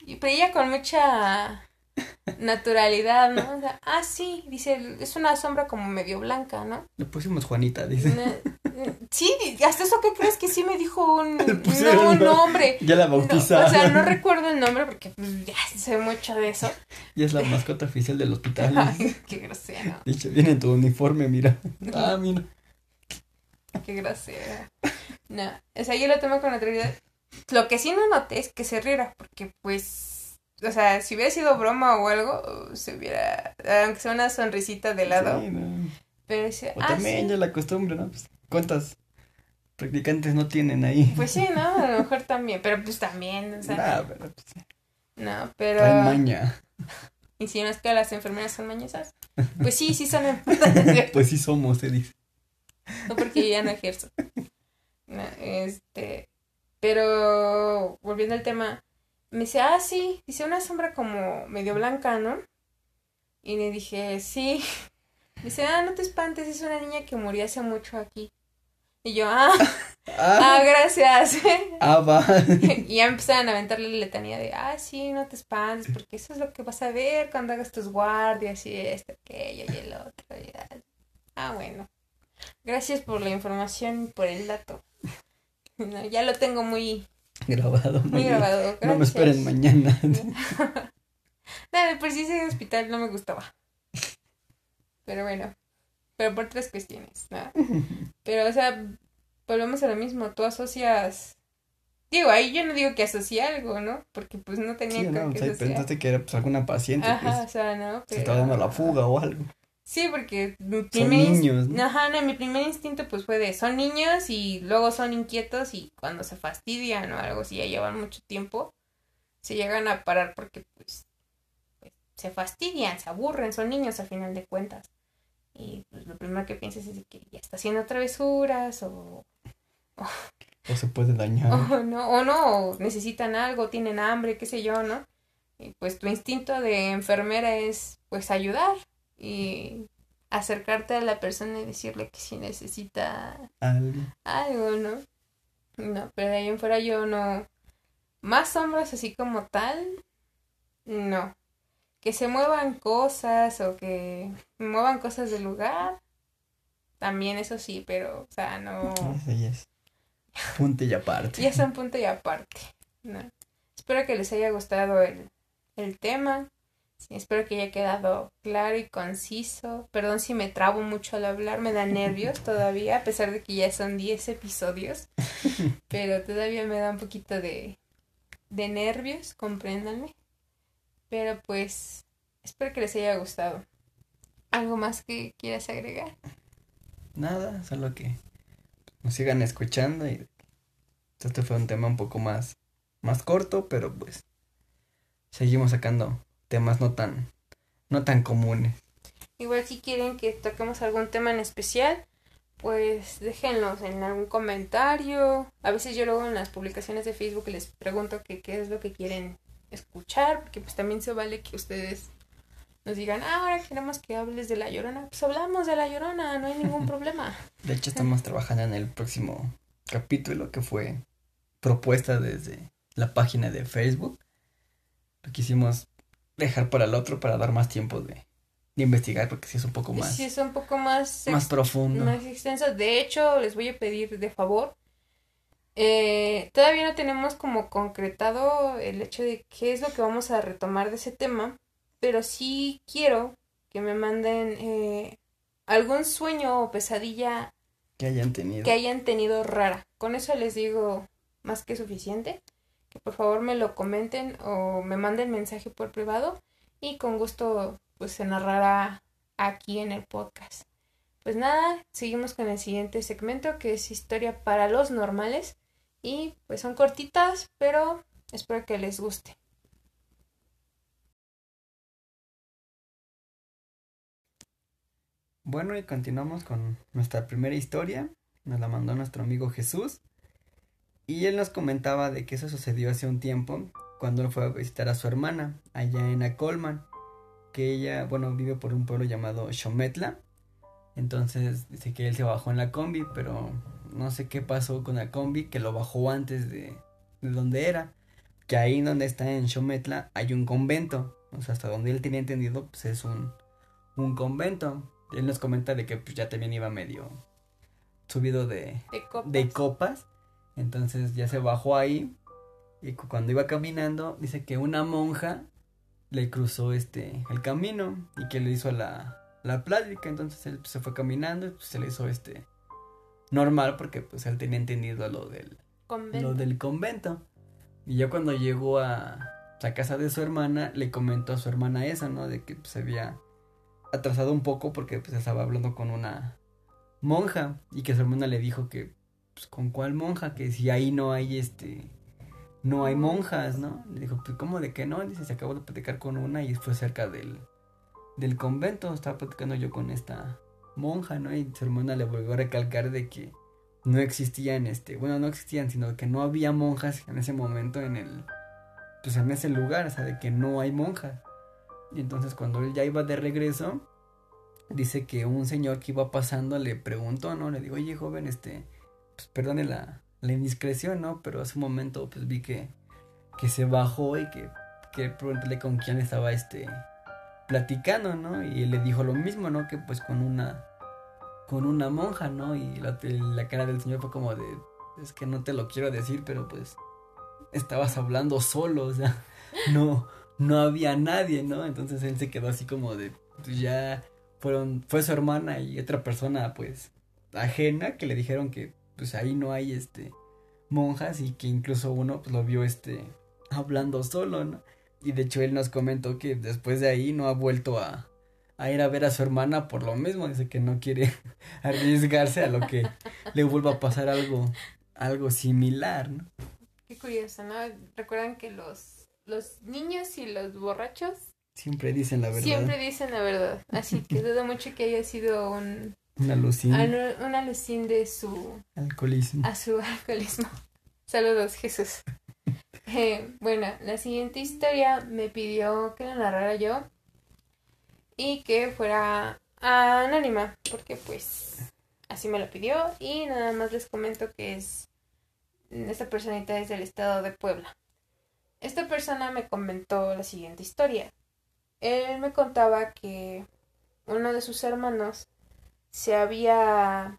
y pero ella con mucha naturalidad, ¿no? O sea, ah, sí, dice, es una sombra como medio blanca, ¿no? Le pusimos Juanita, dice. sí, hasta eso que crees que sí me dijo un, no, un nombre. Ya la bautizaron. o sea, no recuerdo el nombre porque pues, ya sé mucho de eso. Y es la mascota oficial del hospital. Ay, qué grosero. Dicho, viene en tu uniforme, mira. Ah, mira. Qué grosero. No, o sea, yo lo tomo con naturalidad. Lo que sí no noté es que se riera, porque pues, o sea, si hubiera sido broma o algo, se hubiera, aunque sea una sonrisita de lado. Pero dice, o ah, también ya la costumbre, ¿no? Pues, ¿cuántas practicantes no tienen ahí? [laughs] Pues sí, ¿no? A lo mejor también, pero pues también, o sea. No, pero pues, No, pero. Hay maña. [laughs] ¿Y si no es que las enfermeras son mañosas? [laughs] Pues sí, sí son. pues sí somos, se dice. No porque ya no ejerzo. No, este. Pero volviendo al tema, me dice, ah, sí, dice una sombra como medio blanca, ¿no? Y le dije, sí. [laughs] Dice, ah, no te espantes, es una niña que murió hace mucho aquí. Y yo, ah, [laughs] ah, ah gracias. [laughs] Ah, va. y ya empezaron a aventarle la letanía de, ah, sí, no te espantes, porque eso es lo que vas a ver cuando hagas tus guardias y esto, aquello y el otro. ah, bueno. Gracias por la información y por el dato. No, ya lo tengo muy grabado. Muy grabado. No me esperen mañana. [laughs] Nada, por si ese hospital no me gustaba. Pero bueno, pero por tres cuestiones, ¿no? [laughs] Pero, o sea, volvemos a lo mismo, tú asocias... Digo, ahí yo no digo que asocie algo, ¿no? Porque pues no tenía sí, no, que o sea, pensaste que era pues alguna paciente. Ajá, pues, o sea, no. Se estaba dando la fuga o algo. Sí, porque mi primer son niños, ¿no? Ajá, no, mi primer instinto pues fue de son niños y luego son inquietos y cuando se fastidian o algo si ya llevan mucho tiempo se llegan a parar porque pues, pues, se fastidian, se aburren, son niños al final de cuentas. Y pues lo primero que piensas es que ya está haciendo travesuras o o, se puede dañar. [laughs] O no, o no, o necesitan algo, tienen hambre, qué sé yo, ¿no? Y pues tu instinto de enfermera es pues ayudar y acercarte a la persona y decirle que si necesita algo, ¿no? No, pero de ahí en fuera yo no. Más sombras así como tal, no. Que se muevan cosas o que muevan cosas del lugar, también eso sí, pero, o sea, no. Eso ya es punto y aparte. [laughs] ya es un punto y aparte. ¿no? Espero que les haya gustado el, el tema espero que haya quedado claro y conciso. Perdón si me trabo mucho al hablar, me da nervios [laughs] todavía, a pesar de que ya son 10 episodios. [laughs] Pero todavía me da un poquito de, de nervios, compréndanme. Pero pues, espero que les haya gustado. ¿Algo más que quieras agregar? Nada, solo que nos sigan escuchando y este fue un tema un poco más, más corto, pero pues seguimos sacando temas no tan, no tan comunes. Igual si quieren que toquemos algún tema en especial, pues déjenlos en algún comentario. A veces yo luego en las publicaciones de Facebook les pregunto que qué es lo que quieren escuchar, porque pues también se vale que ustedes nos digan, ah, ahora queremos que hables de la llorona. Pues hablamos de la llorona, no hay ningún [laughs] problema. De hecho, estamos trabajando en el próximo capítulo que fue propuesta desde la página de Facebook. Lo quisimos dejar para el otro para dar más tiempo de, de investigar porque sí es un poco más, Sí, es un poco más, más profundo. más extenso. De hecho, les voy a pedir de favor. eh, todavía no tenemos como concretado el hecho de qué es lo que vamos a retomar de ese tema, pero sí quiero que me manden eh, algún sueño o pesadilla que hayan tenido. que hayan tenido rara. Con eso les digo más que suficiente. Por favor me lo comenten o me manden mensaje por privado y con gusto pues se narrará aquí en el podcast. Pues nada, seguimos con el siguiente segmento que es historia para los normales y pues son cortitas, pero espero que les guste. Bueno, y continuamos con nuestra primera historia. Nos la mandó nuestro amigo Jesús. Y él nos comentaba de que eso sucedió hace un tiempo, cuando él fue a visitar a su hermana, allá en Acolman. Que ella, bueno, vive por un pueblo llamado Xometla. Entonces dice que él se bajó en la combi, pero no sé qué pasó con la combi, que lo bajó antes de, de donde era. Que ahí donde está en Xometla hay un convento. O sea, hasta donde él tenía entendido, pues es un, un convento. Él nos comenta de que pues, ya también iba medio subido de, De copas. de copas. Entonces ya se bajó ahí. Y cu- cuando iba caminando, dice que una monja le cruzó este el camino y que le hizo la, la plática. Entonces él pues, se fue caminando y pues, se le hizo este normal porque pues él tenía entendido lo del, Convento. lo del convento. Y ya cuando llegó a la casa de su hermana, le comentó a su hermana esa, ¿no? De que pues, se había atrasado un poco porque pues estaba hablando con una monja y que su hermana le dijo que pues con cuál monja, que si ahí no hay este no hay monjas, ¿no? Le dijo, pues cómo de que no, dice, se acabó de platicar con una y fue cerca del del convento, estaba platicando yo con esta monja, ¿no? Y su hermana le volvió a recalcar de que no existían este, bueno, no existían, sino que no había monjas en ese momento en el pues en ese lugar, o sea, de que no hay monjas. Y entonces cuando él ya iba de regreso, dice que un señor que iba pasando le preguntó, ¿no? Le digo, oye, joven, este, pues perdone la, indiscreción, ¿no? Pero hace un momento, pues vi que, que se bajó y que, que con quién estaba, este, platicando, ¿no? Y él le dijo lo mismo, ¿no? Que pues con una, con una monja, ¿no? Y la, la cara del señor fue como de, es que no te lo quiero decir, pero pues estabas hablando solo, o sea, [laughs] no, no había nadie, ¿no? Entonces él se quedó así como de, pues ya fueron, fue su hermana y otra persona, pues, ajena, que le dijeron que, pues ahí no hay, este, monjas y que incluso uno, pues, lo vio, este, hablando solo, ¿no? Y de hecho él nos comentó que después de ahí no ha vuelto a, a ir a ver a su hermana por lo mismo, dice que no quiere [laughs] arriesgarse a lo que le vuelva a pasar algo, algo similar, ¿no? Qué curioso, ¿no? Recuerdan que los, los niños y los borrachos Siempre dicen la verdad. siempre dicen la verdad. Así que dudo mucho que haya sido un, Una alucin, anu- un alucín de su, alcoholismo. a su alcoholismo. [laughs] Saludos, Jesús. [laughs] Eh, bueno, la siguiente historia me pidió que la narrara yo y que fuera anónima, porque pues así me lo pidió y nada más les comento que es esta personita es del estado de Puebla. Esta persona me comentó la siguiente historia. Él me contaba que uno de sus hermanos se había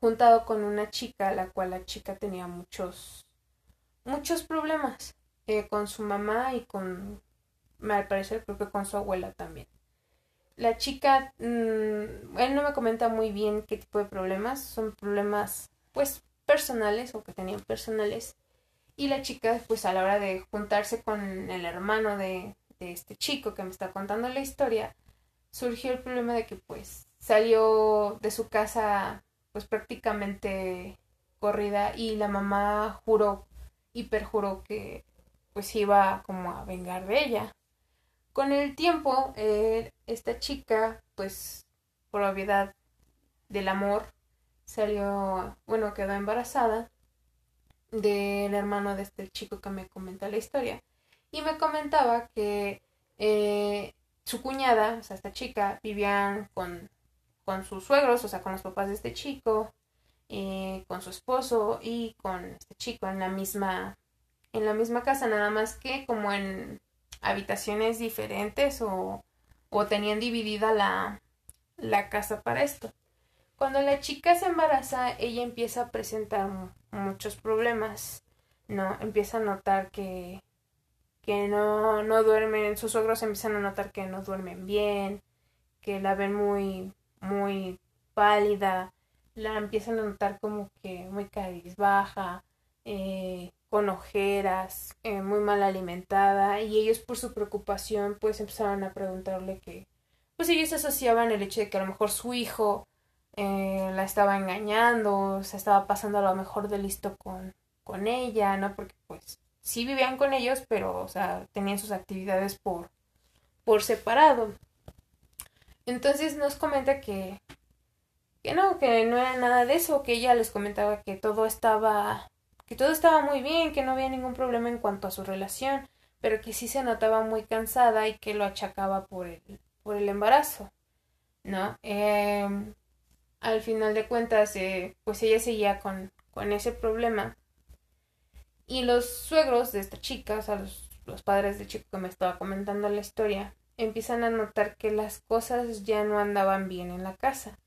juntado con una chica, la cual la chica tenía muchos, muchos problemas eh, con su mamá y con, al parecer creo que con su abuela también. La chica, mmm, él no me comenta muy bien qué tipo de problemas, son problemas pues personales o que tenían personales. Y la chica pues a la hora de juntarse con el hermano de, de este chico que me está contando la historia, surgió el problema de que pues salió de su casa pues prácticamente corrida y la mamá juró y perjuró que pues iba como a vengar de ella. Con el tiempo, eh, esta chica, pues por obviedad del amor, salió, bueno, quedó embarazada del hermano de este chico que me comenta la historia. Y me comentaba que eh, su cuñada, o sea, esta chica, vivían con, con sus suegros, o sea, con los papás de este chico, eh, con su esposo y con este chico en la misma en la misma casa, nada más que como en habitaciones diferentes o, o tenían dividida la, la casa para esto. Cuando la chica se embaraza, ella empieza a presentar muchos problemas, ¿no? Empieza a notar que, que no, no duermen, sus suegros empiezan a notar que no duermen bien, que la ven muy, muy pálida, la empiezan a notar como que muy cabizbaja, eh, con ojeras, eh, muy mal alimentada, y ellos por su preocupación pues empezaron a preguntarle que, pues ellos asociaban el hecho de que a lo mejor su hijo eh, la estaba engañando, se estaba pasando a lo mejor de listo con, con ella, ¿no? Porque pues sí vivían con ellos, pero, o sea, tenían sus actividades por, por separado. Entonces nos comenta que, que no, que no era nada de eso, que ella les comentaba que todo estaba, que todo estaba muy bien, que no había ningún problema en cuanto a su relación, pero que sí se notaba muy cansada y que lo achacaba por el, por el embarazo, ¿no? Eh, al final de cuentas, eh, pues ella seguía con, con ese problema. Y los suegros de esta chica, o sea, los, los padres de chico que me estaba comentando la historia, empiezan a notar que las cosas ya no andaban bien en la casa.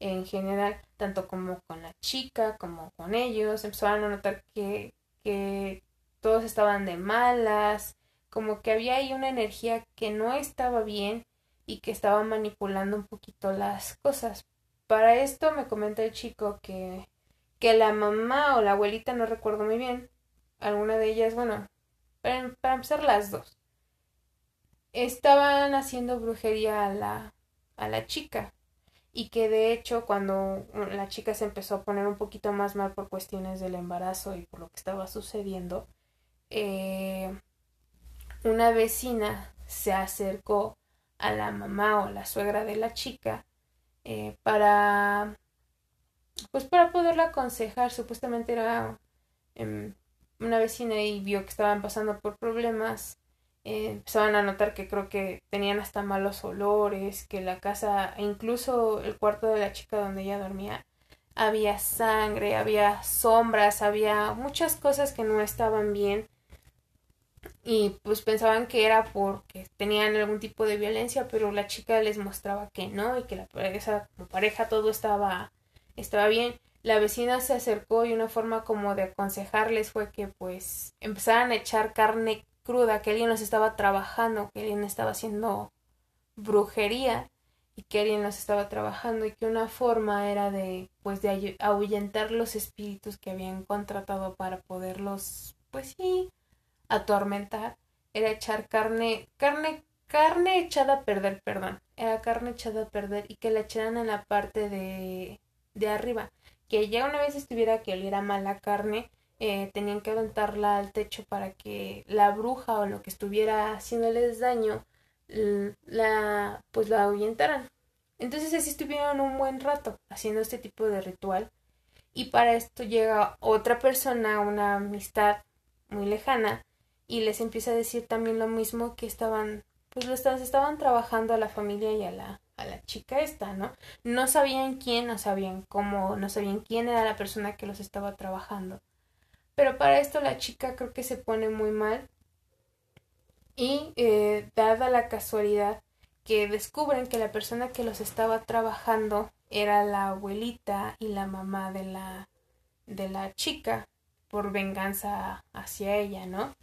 En general, tanto como con la chica como con ellos, empezaron a notar que, que todos estaban de malas, como que había ahí una energía que no estaba bien y que estaba manipulando un poquito las cosas. Para esto me comenta el chico que, que la mamá o la abuelita, no recuerdo muy bien, alguna de ellas, bueno, para empezar las dos, estaban haciendo brujería a la, a la chica. Y que de hecho cuando la chica se empezó a poner un poquito más mal por cuestiones del embarazo y por lo que estaba sucediendo, eh, una vecina se acercó a la mamá o la suegra de la chica eh, para pues para poderla aconsejar. Supuestamente era em, una vecina y vio que estaban pasando por problemas eh, empezaban a notar que creo que tenían hasta malos olores que la casa incluso el cuarto de la chica donde ella dormía había sangre había sombras había muchas cosas que no estaban bien y pues pensaban que era porque tenían algún tipo de violencia, pero la chica les mostraba que no y que la esa pareja todo estaba estaba bien. La vecina se acercó y una forma como de aconsejarles fue que pues empezaran a echar carne cruda, que alguien los estaba trabajando, que alguien estaba haciendo brujería y que alguien los estaba trabajando y que una forma era de pues de ahuyentar los espíritus que habían contratado para poderlos pues sí atormentar era echar carne, carne, carne echada a perder, perdón, era carne echada a perder y que la echaran en la parte de, de arriba, que ya una vez estuviera que oliera mal la carne, eh, tenían que aventarla al techo para que la bruja o lo que estuviera haciéndoles daño la pues la ahuyentaran. Entonces así estuvieron un buen rato haciendo este tipo de ritual y para esto llega otra persona, una amistad muy lejana y les empieza a decir también lo mismo que estaban, pues lo estaban, estaban trabajando a la familia y a la, a la chica esta, ¿no? No sabían quién, no sabían cómo, no sabían quién era la persona que los estaba trabajando. Pero para esto la chica creo que se pone muy mal y eh, dada la casualidad que descubren que la persona que los estaba trabajando era la abuelita y la mamá de la de la chica por venganza hacia ella, ¿no?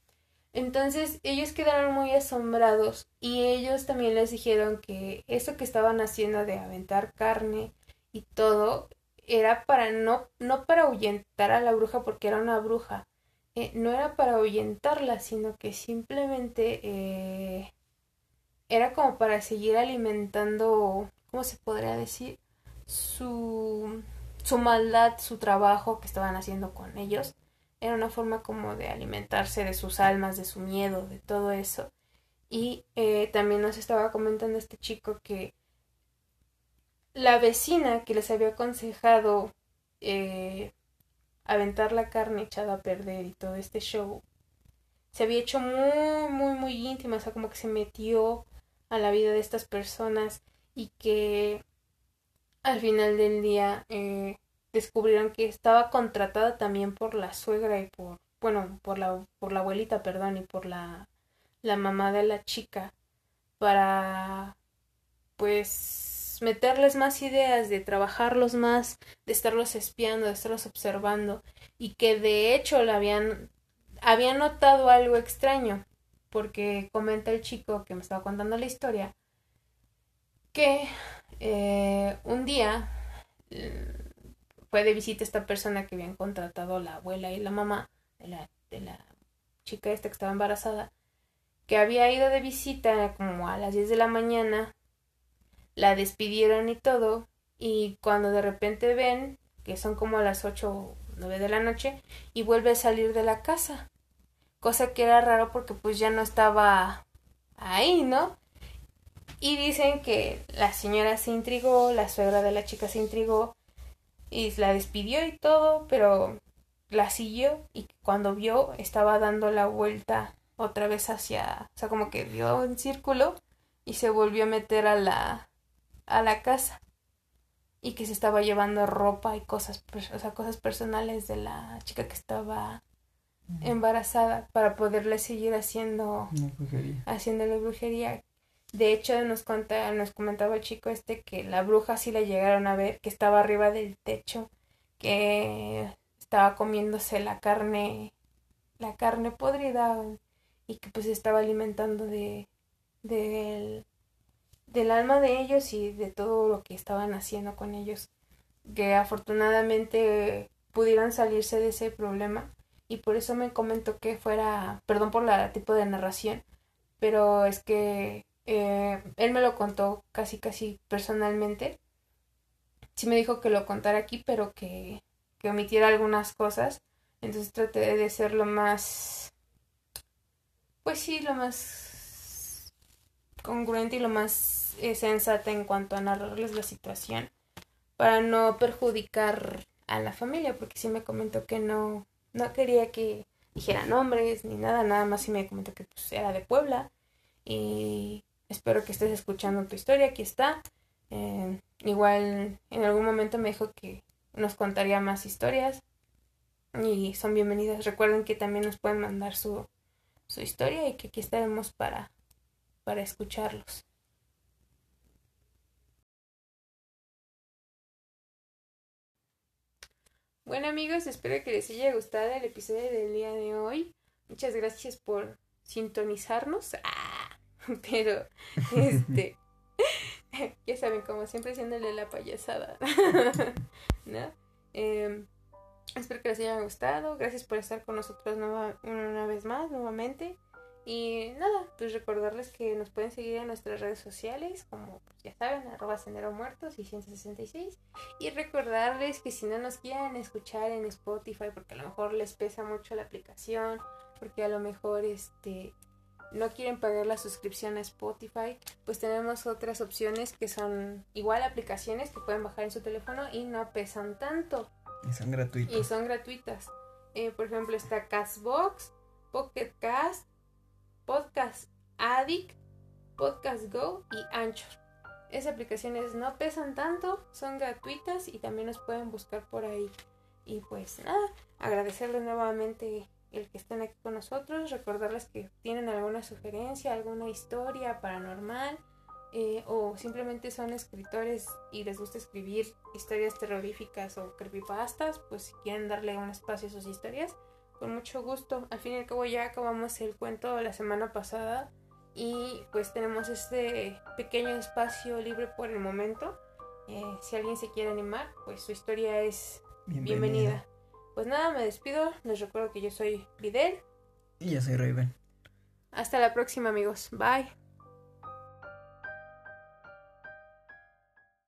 Entonces ellos quedaron muy asombrados y ellos también les dijeron que eso que estaban haciendo de aventar carne y todo era para no, no para ahuyentar a la bruja porque era una bruja, eh, no era para ahuyentarla, sino que simplemente eh, era como para seguir alimentando, ¿cómo se podría decir? Su, su maldad, su trabajo que estaban haciendo con ellos era una forma como de alimentarse de sus almas, de su miedo, de todo eso. Y eh, también nos estaba comentando este chico que la vecina que les había aconsejado eh, aventar la carne echada a perder y todo este show se había hecho muy, muy, muy íntima, o sea, como que se metió a la vida de estas personas y que al final del día eh, descubrieron que estaba contratada también por la suegra y por, bueno, por la, por la abuelita, perdón, y por la, la mamá de la chica para, pues, meterles más ideas, de trabajarlos más, de estarlos espiando, de estarlos observando, y que de hecho le habían, habían notado algo extraño, porque comenta el chico que me estaba contando la historia, que eh, un día fue de visita esta persona que habían contratado la abuela y la mamá de la, de la chica esta que estaba embarazada, que había ido de visita como a las 10 de la mañana, la despidieron y todo, y cuando de repente ven que son como las 8 o 9 de la noche, y vuelve a salir de la casa, cosa que era raro porque pues ya no estaba ahí, ¿no? Y dicen que la señora se intrigó, la suegra de la chica se intrigó y la despidió y todo, pero la siguió y cuando vio estaba dando la vuelta otra vez hacia, o sea, como que dio un círculo y se volvió a meter a la a la casa y que se estaba llevando ropa y cosas, o sea, cosas personales de la chica que estaba embarazada para poderle seguir haciendo brujería. haciéndole brujería. De hecho, nos, conta, nos comentaba el chico este que la bruja sí la llegaron a ver, que estaba arriba del techo, que estaba comiéndose la carne, la carne podrida y que pues estaba alimentando de, del alma de ellos y de todo lo que estaban haciendo con ellos. Que afortunadamente pudieran salirse de ese problema y por eso me comentó que fuera, perdón por la tipo de narración, pero es que eh, él me lo contó casi, casi personalmente. Sí me dijo que lo contara aquí, pero que, que omitiera algunas cosas. Entonces traté de ser lo más, pues sí, lo más congruente y lo más sensata en cuanto a narrarles la situación para no perjudicar a la familia, porque sí me comentó que no, no quería que dijera nombres ni nada, nada más sí me comentó que pues, era de Puebla y Espero que estés escuchando tu historia, aquí está. Eh, igual en algún momento me dijo que nos contaría más historias y son bienvenidas. Recuerden que también nos pueden mandar su, su historia y que aquí estaremos para, para escucharlos. Bueno amigos, espero que les haya gustado el episodio del día de hoy. Muchas gracias por sintonizarnos. [laughs] ¡Ah! pero este [laughs] ya saben como siempre haciéndole la payasada [laughs] no em, espero que les haya gustado gracias por estar con nosotros una vez más nuevamente y nada pues recordarles que nos pueden seguir en nuestras redes sociales como ya saben arroba sendero muertos y 166 y recordarles que si no nos quieren escuchar en Spotify porque a lo mejor les pesa mucho la aplicación porque a lo mejor este no quieren pagar la suscripción a Spotify, pues tenemos otras opciones que son igual aplicaciones que pueden bajar en su teléfono y no pesan tanto. Y son gratuitas. Y son gratuitas. Eh, por ejemplo, está Castbox, Pocket Cast, Podcast Addict, Podcast Go y Anchor. Esas aplicaciones no pesan tanto, son gratuitas y también nos pueden buscar por ahí. Y pues nada, agradecerles nuevamente el que estén aquí con nosotros, recordarles que tienen alguna sugerencia, alguna historia paranormal eh, o simplemente son escritores y les gusta escribir historias terroríficas o creepypastas, pues si quieren darle un espacio a sus historias, con mucho gusto. Al fin y al cabo ya acabamos el cuento la semana pasada y pues tenemos este pequeño espacio libre por el momento. Eh, si alguien se quiere animar, pues su historia es bienvenida. Pues nada, me despido. Les recuerdo que yo soy Videl. Y yo soy Raven. Hasta la próxima, amigos. Bye.